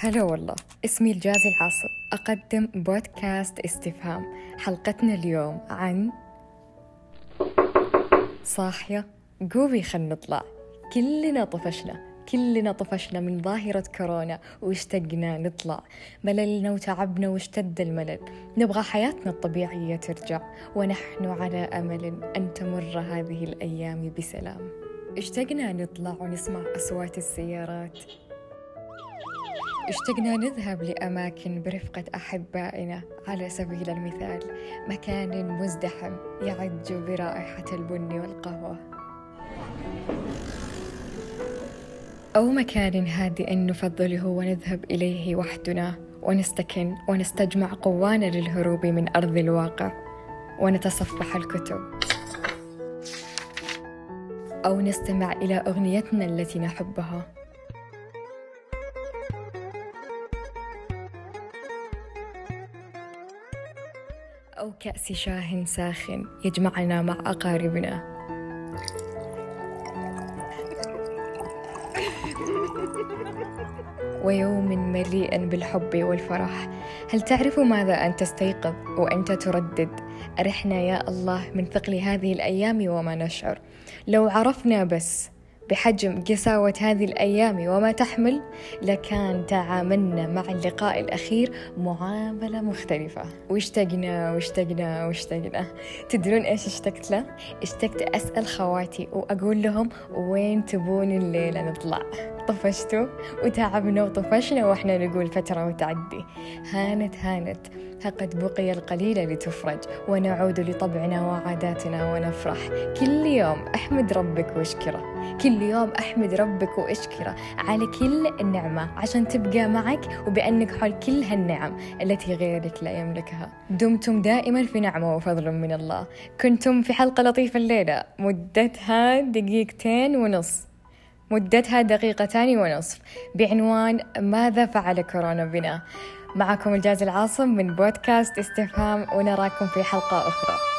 هلا والله اسمي الجازي العاصم أقدم بودكاست استفهام. حلقتنا اليوم عن صاحية قومي خل نطلع. كلنا طفشنا كلنا طفشنا من ظاهرة كورونا واشتقنا نطلع. مللنا وتعبنا واشتد الملل. نبغى حياتنا الطبيعية ترجع ونحن على أمل أن تمر هذه الأيام بسلام. اشتقنا نطلع ونسمع أصوات السيارات. اشتقنا نذهب لأماكن برفقة أحبائنا على سبيل المثال. مكان مزدحم يعج برائحة البن والقهوة. أو مكان هادئ نفضله ونذهب إليه وحدنا ونستكن ونستجمع قوانا للهروب من أرض الواقع ونتصفح الكتب. أو نستمع إلى أغنيتنا التي نحبها. أو كأس شاه ساخن يجمعنا مع أقاربنا. ويوم مليئا بالحب والفرح. هل تعرف ماذا أن تستيقظ وأنت تردد؟ أرحنا يا الله من ثقل هذه الأيام وما نشعر. لو عرفنا بس بحجم قساوة هذه الأيام وما تحمل لكان تعاملنا مع اللقاء الأخير معاملة مختلفة. واشتقنا واشتقنا واشتقنا. تدرون إيش اشتقت له؟ اشتقت أسأل خواتي وأقول لهم وين تبون الليلة نطلع. طفشتوا وتعبنا وطفشنا وإحنا نقول فترة وتعدي. هانت هانت فقد بقي القليل لتفرج ونعود لطبعنا وعاداتنا ونفرح. كل يوم أحمد ربك واشكره كل يوم أحمد ربك واشكره على كل النعمة عشان تبقى معك وبأنك حول كل هالنعم التي غيرك لا يملكها. دمتم دائما في نعمة وفضل من الله. كنتم في حلقة لطيفة الليلة مدتها دقيقتين ونص. مدتها دقيقتان ونصف. بعنوان ماذا فعل كورونا بنا؟ معكم الجاز العاصم من بودكاست استفهام ونراكم في حلقة أخرى.